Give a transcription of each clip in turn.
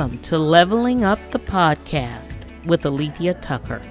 Welcome to Leveling Up the Podcast with Alethea Tucker.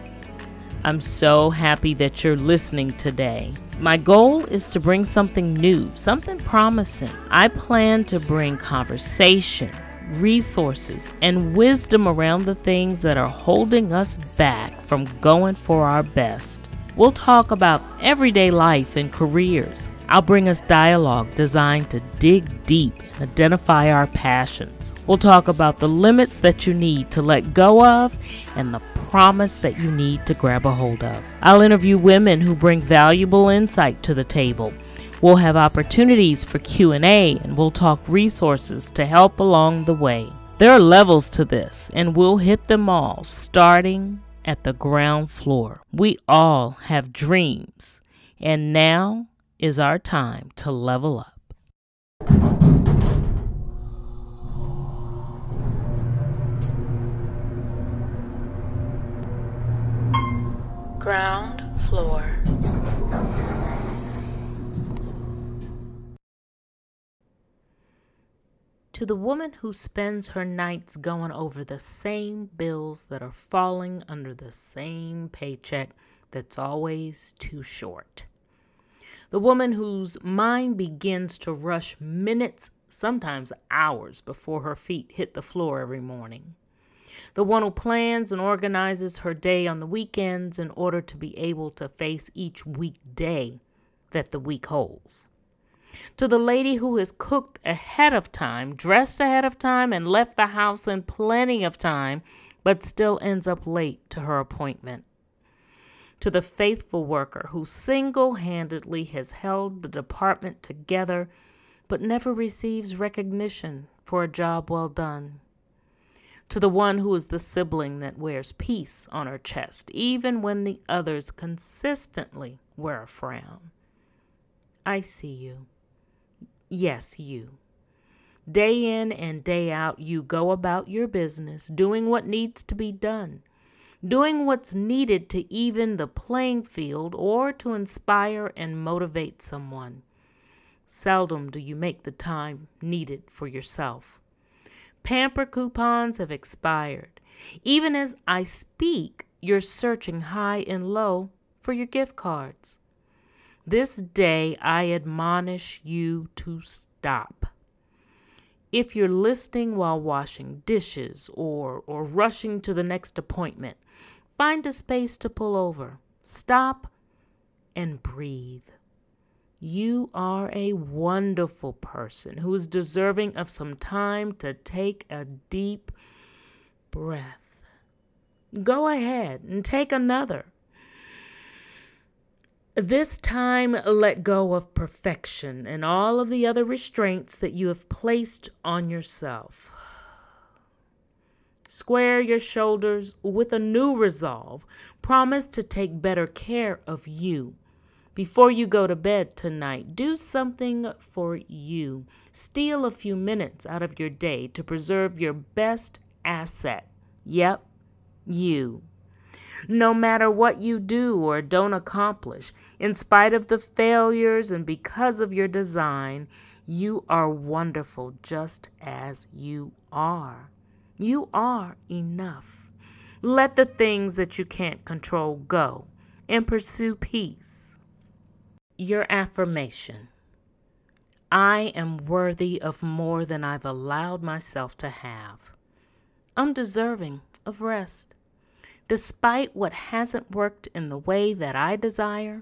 I'm so happy that you're listening today. My goal is to bring something new, something promising. I plan to bring conversation, resources, and wisdom around the things that are holding us back from going for our best. We'll talk about everyday life and careers. I'll bring us dialogue designed to dig deep and identify our passions. We'll talk about the limits that you need to let go of and the promise that you need to grab a hold of. I'll interview women who bring valuable insight to the table. We'll have opportunities for Q&A and we'll talk resources to help along the way. There are levels to this and we'll hit them all starting at the ground floor. We all have dreams and now is our time to level up. Ground floor. To the woman who spends her nights going over the same bills that are falling under the same paycheck that's always too short. The woman whose mind begins to rush minutes, sometimes hours, before her feet hit the floor every morning the one who plans and organizes her day on the weekends in order to be able to face each weekday that the week holds. To the lady who has cooked ahead of time, dressed ahead of time, and left the house in plenty of time, but still ends up late to her appointment. To the faithful worker who single handedly has held the department together but never receives recognition for a job well done to the one who is the sibling that wears peace on her chest, even when the others consistently wear a frown. I see you. Yes, you. Day in and day out, you go about your business, doing what needs to be done, doing what's needed to even the playing field or to inspire and motivate someone. Seldom do you make the time needed for yourself. Pamper coupons have expired. Even as I speak, you're searching high and low for your gift cards. This day I admonish you to stop. If you're listening while washing dishes or, or rushing to the next appointment, find a space to pull over, stop, and breathe. You are a wonderful person who is deserving of some time to take a deep breath. Go ahead and take another. This time, let go of perfection and all of the other restraints that you have placed on yourself. Square your shoulders with a new resolve. Promise to take better care of you before you go to bed tonight, do something for you. Steal a few minutes out of your day to preserve your best asset. Yep, you. No matter what you do or don't accomplish, in spite of the failures and because of your design, you are wonderful just as you are. You are enough. Let the things that you can't control go and pursue peace your affirmation I am worthy of more than I've allowed myself to have. I'm deserving of rest. Despite what hasn't worked in the way that I desire,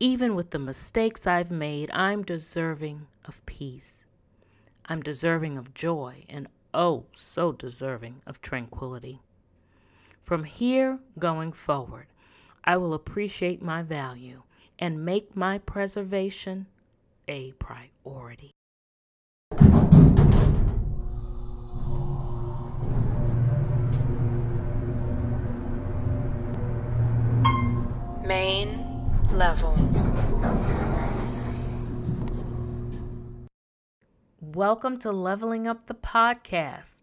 even with the mistakes I've made, I'm deserving of peace. I'm deserving of joy and oh, so deserving of tranquility. From here going forward, I will appreciate my value and make my preservation a priority. Main level. Welcome to Leveling Up the Podcast.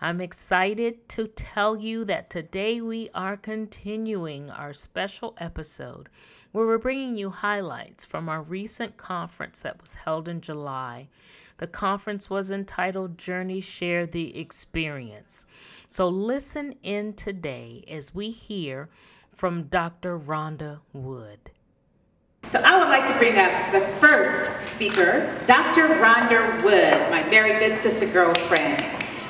I'm excited to tell you that today we are continuing our special episode where we're bringing you highlights from our recent conference that was held in July, The conference was entitled Journey Share the Experience. So listen in today as we hear from Dr. Rhonda Wood. So I would like to bring up the first speaker, Dr. Rhonda Wood, my very good sister girlfriend.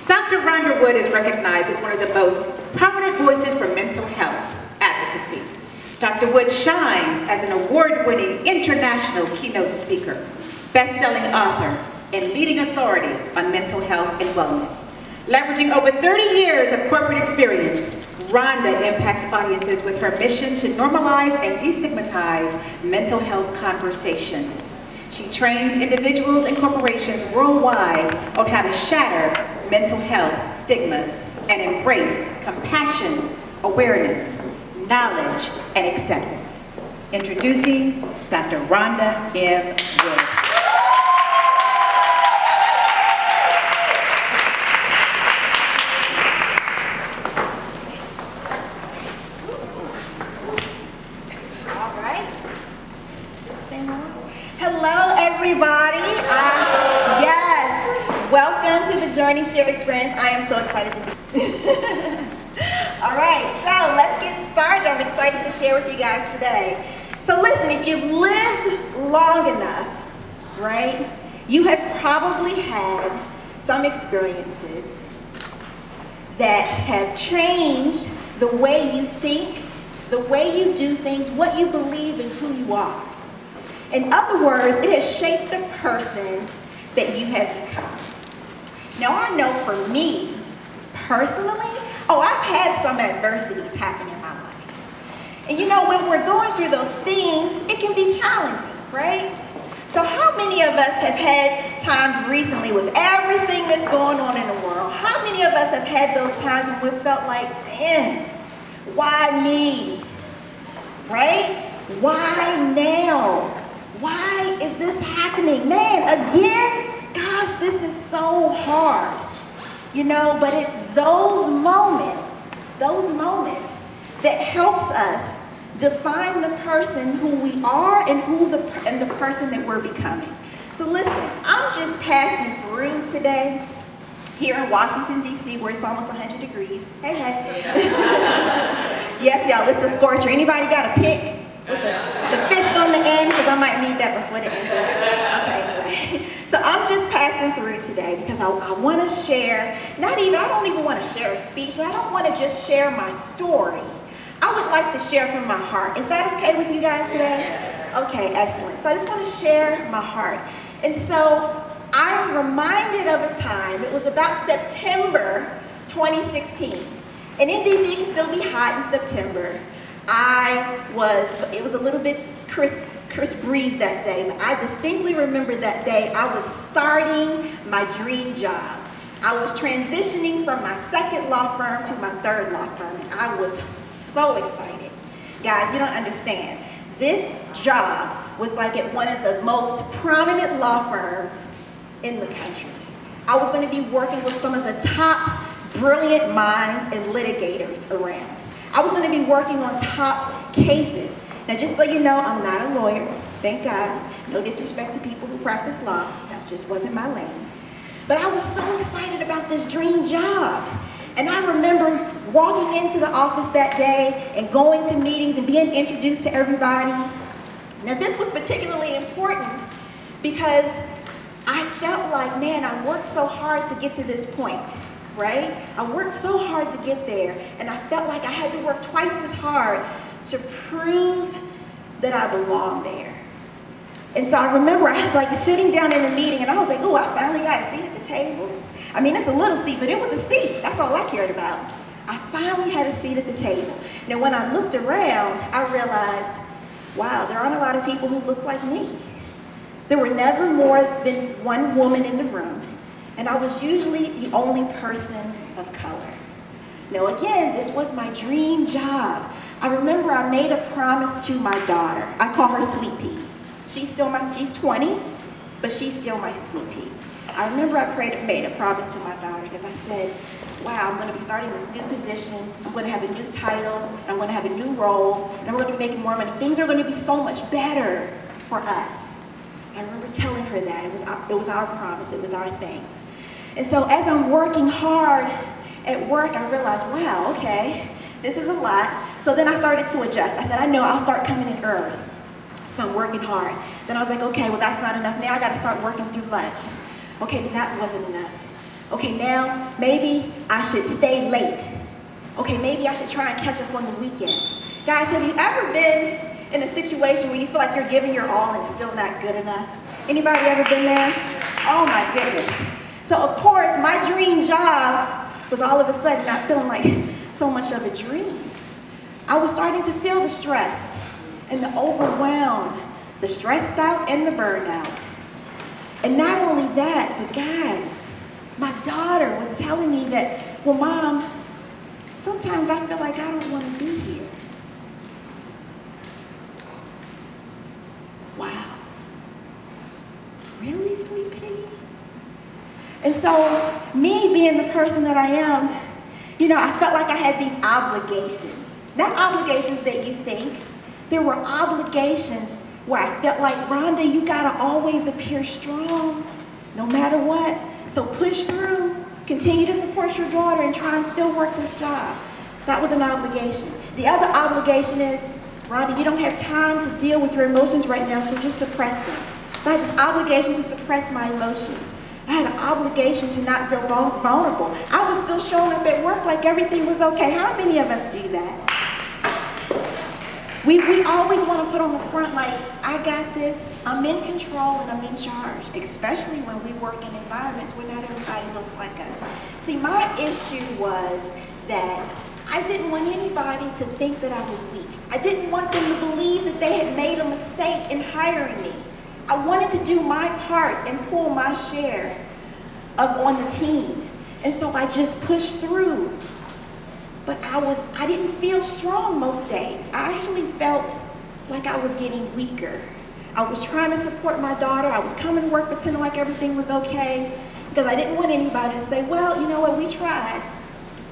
Dr. Rhonda Wood is recognized as one of the most prominent voices for mental health advocacy. Dr. Wood shines as an award-winning international keynote speaker, best-selling author, and leading authority on mental health and wellness. Leveraging over 30 years of corporate experience, Rhonda impacts audiences with her mission to normalize and destigmatize mental health conversations. She trains individuals and corporations worldwide on how to shatter mental health stigmas and embrace compassion, awareness, knowledge, and acceptance. Introducing Dr. Rhonda M. Wood. everybody. Uh, yes, welcome to the Journey Share Experience. I am so excited to be All right, so let's get started. I'm excited to share with you guys today. So listen, if you've lived long enough, right, you have probably had some experiences that have changed the way you think, the way you do things, what you believe, and who you are. In other words, it has shaped the person that you have become. Now, I know for me, personally, oh, I've had some adversities happen in my life. And you know, when we're going through those things, it can be challenging, right? So how many of us have had times recently with everything that's going on in the world, how many of us have had those times when we felt like, man, why me? Right? Why now? Why is this happening? Man, again? Gosh, this is so hard. You know, but it's those moments, those moments that helps us define the person who we are and who the and the person that we're becoming. So listen, I'm just passing through today here in Washington, D.C., where it's almost 100 degrees. Hey, hey. yes, y'all, it's a scorcher. Anybody got a pick? with the, the fist on the end because I might need that before the end. So I'm just passing through today because I, I want to share, not even, I don't even want to share a speech. I don't want to just share my story. I would like to share from my heart. Is that okay with you guys today? Okay, excellent. So I just want to share my heart. And so I'm reminded of a time, it was about September 2016. And in DC, it can still be hot in September. I was, it was a little bit crisp breeze that day, but I distinctly remember that day I was starting my dream job. I was transitioning from my second law firm to my third law firm, and I was so excited. Guys, you don't understand. This job was like at one of the most prominent law firms in the country. I was going to be working with some of the top brilliant minds and litigators around. I was going to be working on top cases. Now, just so you know, I'm not a lawyer, thank God. No disrespect to people who practice law. That just wasn't my lane. But I was so excited about this dream job. And I remember walking into the office that day and going to meetings and being introduced to everybody. Now, this was particularly important because I felt like, man, I worked so hard to get to this point right? I worked so hard to get there, and I felt like I had to work twice as hard to prove that I belong there. And so I remember I was like sitting down in a meeting, and I was like, oh, I finally got a seat at the table. I mean, it's a little seat, but it was a seat. That's all I cared about. I finally had a seat at the table. Now, when I looked around, I realized, wow, there aren't a lot of people who look like me. There were never more than one woman in the room and I was usually the only person of color. Now again, this was my dream job. I remember I made a promise to my daughter. I call her Sweet Pea. She's still my, she's 20, but she's still my Sweet Pea. I remember I prayed, made a promise to my daughter because I said, wow, I'm gonna be starting this new position. I'm gonna have a new title. I'm gonna have a new role. And I'm gonna be making more money. Things are gonna be so much better for us. I remember telling her that. It was, it was our promise, it was our thing. And so as I'm working hard at work, I realized, wow, okay, this is a lot. So then I started to adjust. I said, I know I'll start coming in early. So I'm working hard. Then I was like, okay, well that's not enough. Now I gotta start working through lunch. Okay, then that wasn't enough. Okay, now maybe I should stay late. Okay, maybe I should try and catch up on the weekend. Guys, have you ever been in a situation where you feel like you're giving your all and it's still not good enough? Anybody ever been there? Oh my goodness. So of course, my dream job was all of a sudden not feeling like so much of a dream. I was starting to feel the stress and the overwhelm, the stressed out and the burnout. And not only that, but guys, my daughter was telling me that, well, mom, sometimes I feel like I don't want to be here. Wow. Really, sweet pea? And so, me being the person that I am, you know, I felt like I had these obligations. Not obligations that you think. There were obligations where I felt like, Rhonda, you gotta always appear strong, no matter what. So push through, continue to support your daughter and try and still work this job. That was an obligation. The other obligation is, Rhonda, you don't have time to deal with your emotions right now, so just suppress them. So I had this obligation to suppress my emotions. I had an obligation to not feel vulnerable. I was still showing up at work like everything was okay. How many of us do that? We, we always want to put on the front like, I got this, I'm in control and I'm in charge, especially when we work in environments where not everybody looks like us. See, my issue was that I didn't want anybody to think that I was weak. I didn't want them to believe that they had made a mistake in hiring me. I wanted to do my part and pull my share of on the team. And so I just pushed through but I was, I didn't feel strong most days. I actually felt like I was getting weaker. I was trying to support my daughter. I was coming to work pretending like everything was okay because I didn't want anybody to say, well, you know what, we tried.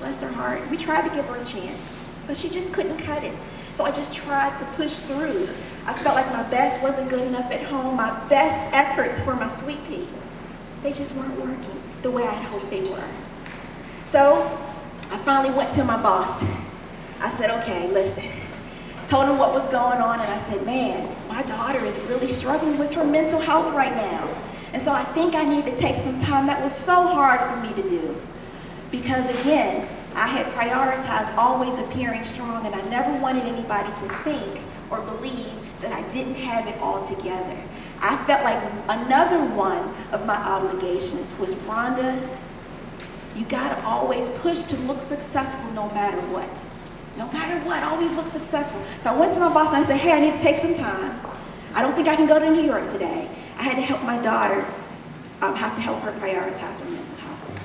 Bless her heart. We tried to give her a chance, but she just couldn't cut it. So I just tried to push through. I felt like my best wasn't good enough at home. My best efforts for my sweet pea, they just weren't working the way I hoped they were. So I finally went to my boss. I said, okay, listen. Told him what was going on, and I said, man, my daughter is really struggling with her mental health right now. And so I think I need to take some time. That was so hard for me to do. Because again, I had prioritized always appearing strong, and I never wanted anybody to think or believe that I didn't have it all together. I felt like another one of my obligations was Rhonda, you gotta always push to look successful no matter what. No matter what, always look successful. So I went to my boss and I said, hey, I need to take some time. I don't think I can go to New York today. I had to help my daughter, um, have to help her prioritize her mental health.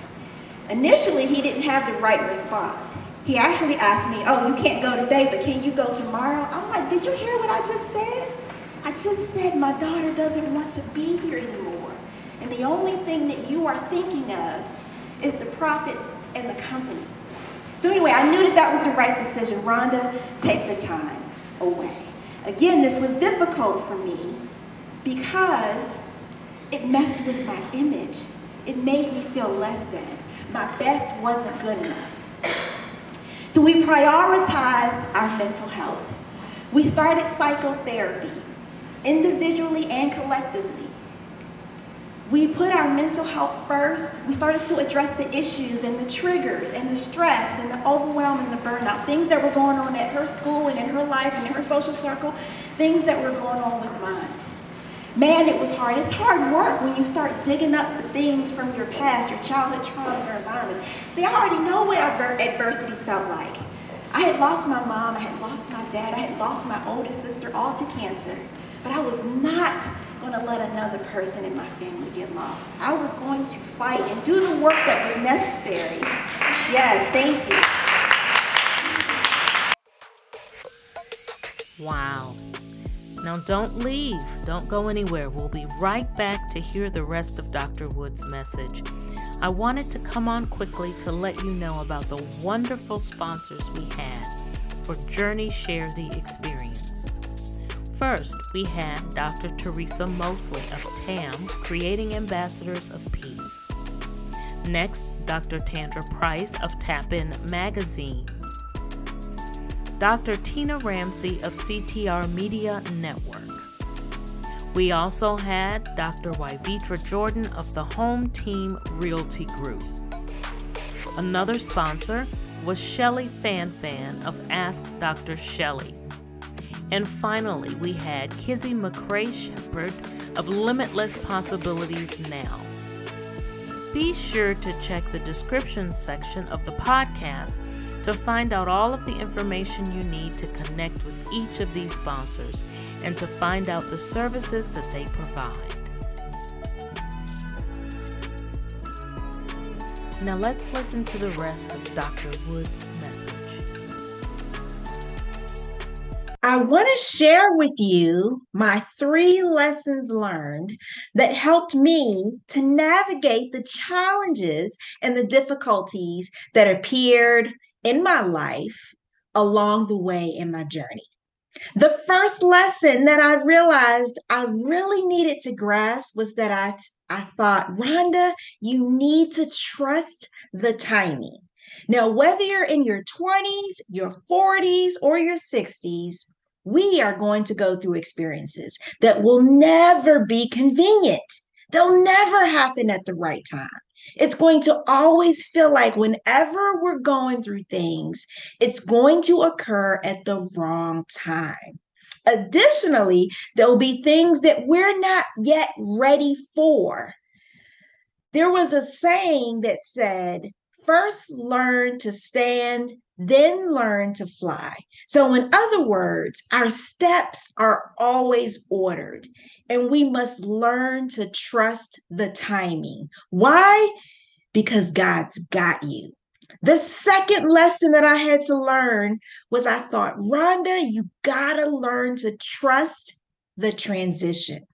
Initially, he didn't have the right response. He actually asked me, oh, you can't go today, but can you go tomorrow? I'm like, did you hear what I just said? I just said my daughter doesn't want to be here anymore. And the only thing that you are thinking of is the profits and the company. So anyway, I knew that that was the right decision. Rhonda, take the time away. Again, this was difficult for me because it messed with my image. It made me feel less than. My best wasn't good enough. So we prioritized our mental health. We started psychotherapy, individually and collectively. We put our mental health first. We started to address the issues and the triggers and the stress and the overwhelm and the burnout, things that were going on at her school and in her life and in her social circle, things that were going on with mine. Man, it was hard. It's hard work when you start digging up the things from your past, your childhood trauma, your environments. See, I already know what adversity felt like. I had lost my mom, I had lost my dad, I had lost my oldest sister all to cancer. But I was not going to let another person in my family get lost. I was going to fight and do the work that was necessary. Yes, thank you. Wow. Now don't leave. Don't go anywhere. We'll be right back to hear the rest of Dr. Wood's message. I wanted to come on quickly to let you know about the wonderful sponsors we have for Journey Share the Experience. First, we had Dr. Teresa Mosley of TAM, Creating Ambassadors of Peace. Next, Dr. Tandra Price of Tap In Magazine. Dr. Tina Ramsey of CTR Media Network. We also had Dr. Wyvitra Jordan of the Home Team Realty Group. Another sponsor was Shelley Fanfan of Ask Dr. Shelley. And finally, we had Kizzy McCrae Shepherd of Limitless Possibilities Now. Be sure to check the description section of the podcast to find out all of the information you need to connect with each of these sponsors and to find out the services that they provide. Now let's listen to the rest of Dr. Wood's message. I want to share with you my three lessons learned that helped me to navigate the challenges and the difficulties that appeared in my life along the way in my journey. The first lesson that I realized I really needed to grasp was that I, I thought, Rhonda, you need to trust the timing. Now, whether you're in your 20s, your 40s, or your 60s, we are going to go through experiences that will never be convenient. They'll never happen at the right time. It's going to always feel like whenever we're going through things, it's going to occur at the wrong time. Additionally, there will be things that we're not yet ready for. There was a saying that said, first learn to stand, then learn to fly. So, in other words, our steps are always ordered, and we must learn to trust the timing. Why? Because God's got you. The second lesson that I had to learn was I thought, Rhonda, you gotta learn to trust the transition.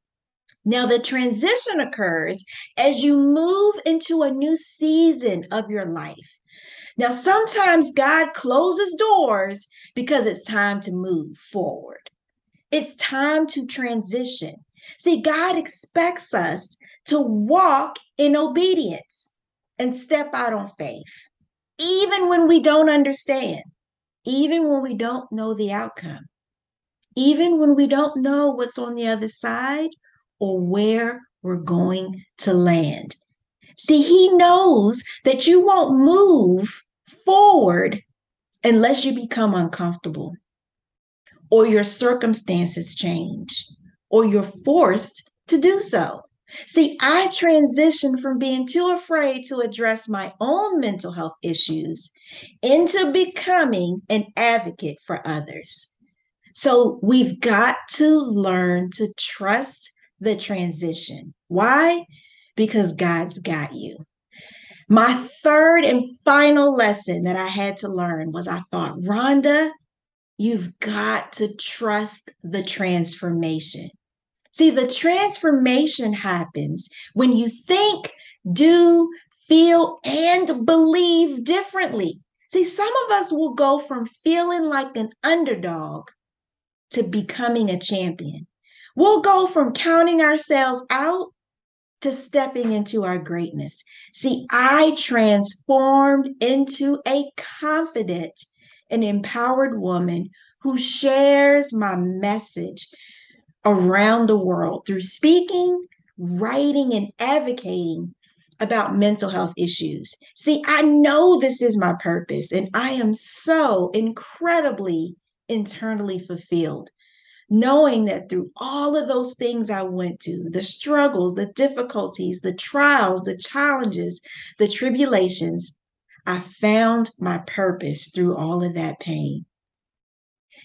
Now, the transition occurs as you move into a new season of your life. Now, sometimes God closes doors because it's time to move forward. It's time to transition. See, God expects us to walk in obedience and step out on faith, even when we don't understand, even when we don't know the outcome, even when we don't know what's on the other side or where we're going to land. See, he knows that you won't move forward unless you become uncomfortable or your circumstances change or you're forced to do so. See, I transitioned from being too afraid to address my own mental health issues into becoming an advocate for others. So we've got to learn to trust the transition. Why? Because God's got you. My third and final lesson that I had to learn was I thought, Rhonda, you've got to trust the transformation. See, the transformation happens when you think, do, feel, and believe differently. See, some of us will go from feeling like an underdog to becoming a champion. We'll go from counting ourselves out to stepping into our greatness. See, I transformed into a confident and empowered woman who shares my message around the world through speaking, writing, and advocating about mental health issues. See, I know this is my purpose, and I am so incredibly internally fulfilled knowing that through all of those things I went through the struggles, the difficulties, the trials, the challenges, the tribulations I found my purpose through all of that pain.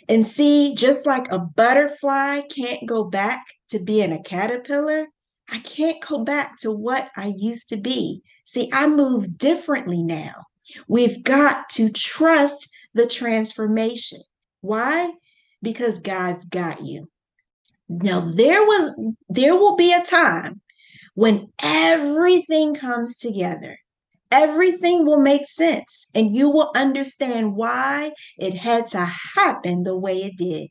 And see, just like a butterfly can't go back to being a caterpillar, I can't go back to what I used to be. See, I move differently now. We've got to trust the transformation. Why? Because God's got you. Now there was there will be a time when everything comes together. Everything will make sense and you will understand why it had to happen the way it did.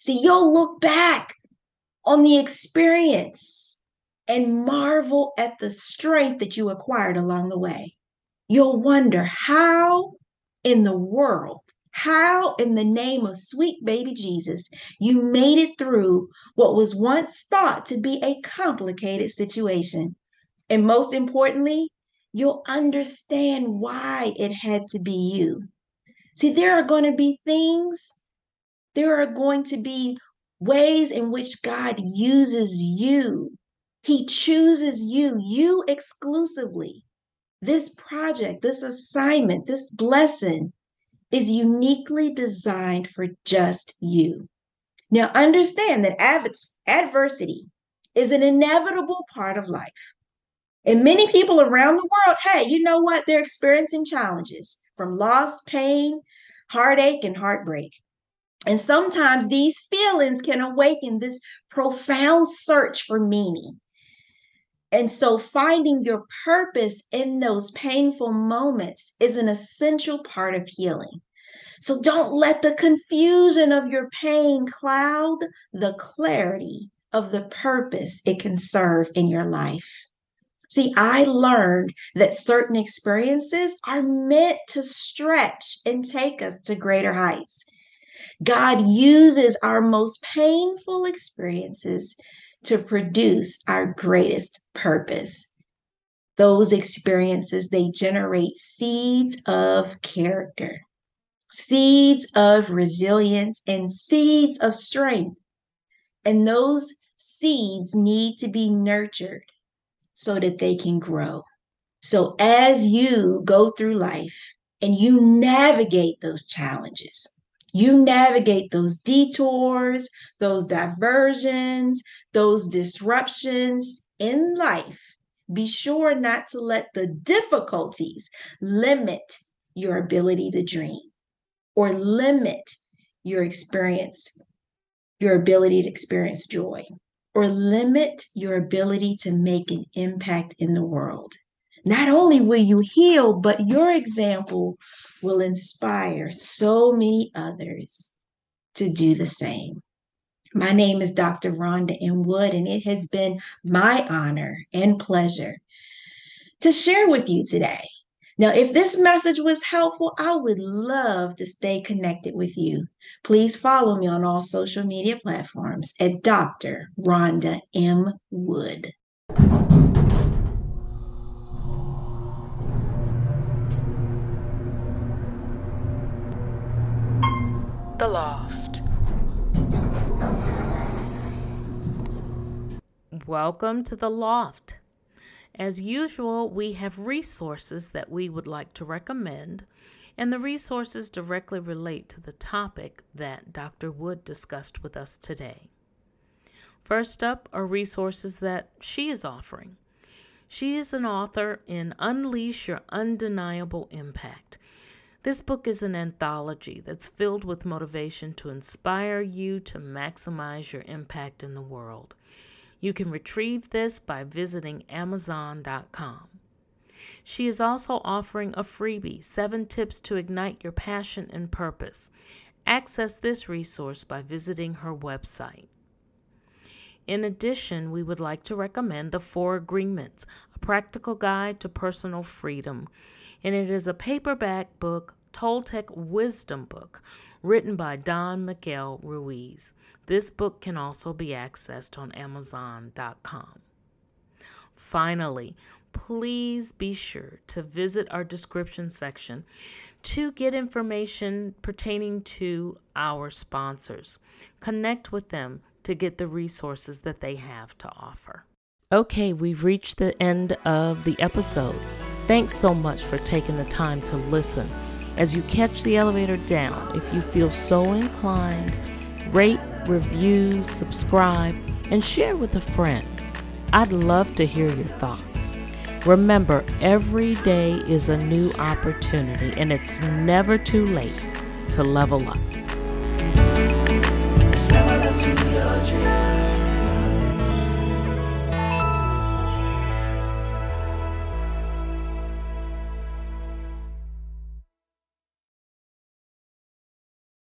See, you'll look back on the experience and marvel at the strength that you acquired along the way. You'll wonder how in the world, how in the name of sweet baby Jesus, you made it through what was once thought to be a complicated situation. And most importantly, you'll understand why it had to be you. See, there are going to be things, there are going to be ways in which God uses you. He chooses you, you exclusively. This project, this assignment, this blessing is uniquely designed for just you. Now, understand that adversity is an inevitable part of life. And many people around the world, hey, you know what? They're experiencing challenges from loss, pain, heartache, and heartbreak. And sometimes these feelings can awaken this profound search for meaning. And so, finding your purpose in those painful moments is an essential part of healing. So, don't let the confusion of your pain cloud the clarity of the purpose it can serve in your life. See, I learned that certain experiences are meant to stretch and take us to greater heights. God uses our most painful experiences to produce our greatest purpose. Those experiences, they generate seeds of character, seeds of resilience, and seeds of strength. And those seeds need to be nurtured so that they can grow. So as you go through life and you navigate those challenges, you navigate those detours, those diversions, those disruptions in life. Be sure not to let the difficulties limit your ability to dream or limit your experience, your ability to experience joy or limit your ability to make an impact in the world. Not only will you heal, but your example will inspire so many others to do the same. My name is Dr. Rhonda M. Wood, and it has been my honor and pleasure to share with you today. Now, if this message was helpful, I would love to stay connected with you. Please follow me on all social media platforms at Dr. Rhonda M. Wood. The Loft. Welcome to The Loft. As usual, we have resources that we would like to recommend, and the resources directly relate to the topic that Dr. Wood discussed with us today. First up are resources that she is offering. She is an author in Unleash Your Undeniable Impact. This book is an anthology that's filled with motivation to inspire you to maximize your impact in the world. You can retrieve this by visiting Amazon.com. She is also offering a freebie Seven Tips to Ignite Your Passion and Purpose. Access this resource by visiting her website. In addition, we would like to recommend The Four Agreements, a practical guide to personal freedom. And it is a paperback book, Toltec Wisdom book, written by Don Miguel Ruiz. This book can also be accessed on Amazon.com. Finally, please be sure to visit our description section to get information pertaining to our sponsors. Connect with them to get the resources that they have to offer. Okay, we've reached the end of the episode. Thanks so much for taking the time to listen. As you catch the elevator down, if you feel so inclined, rate, review, subscribe, and share with a friend. I'd love to hear your thoughts. Remember, every day is a new opportunity, and it's never too late to level up.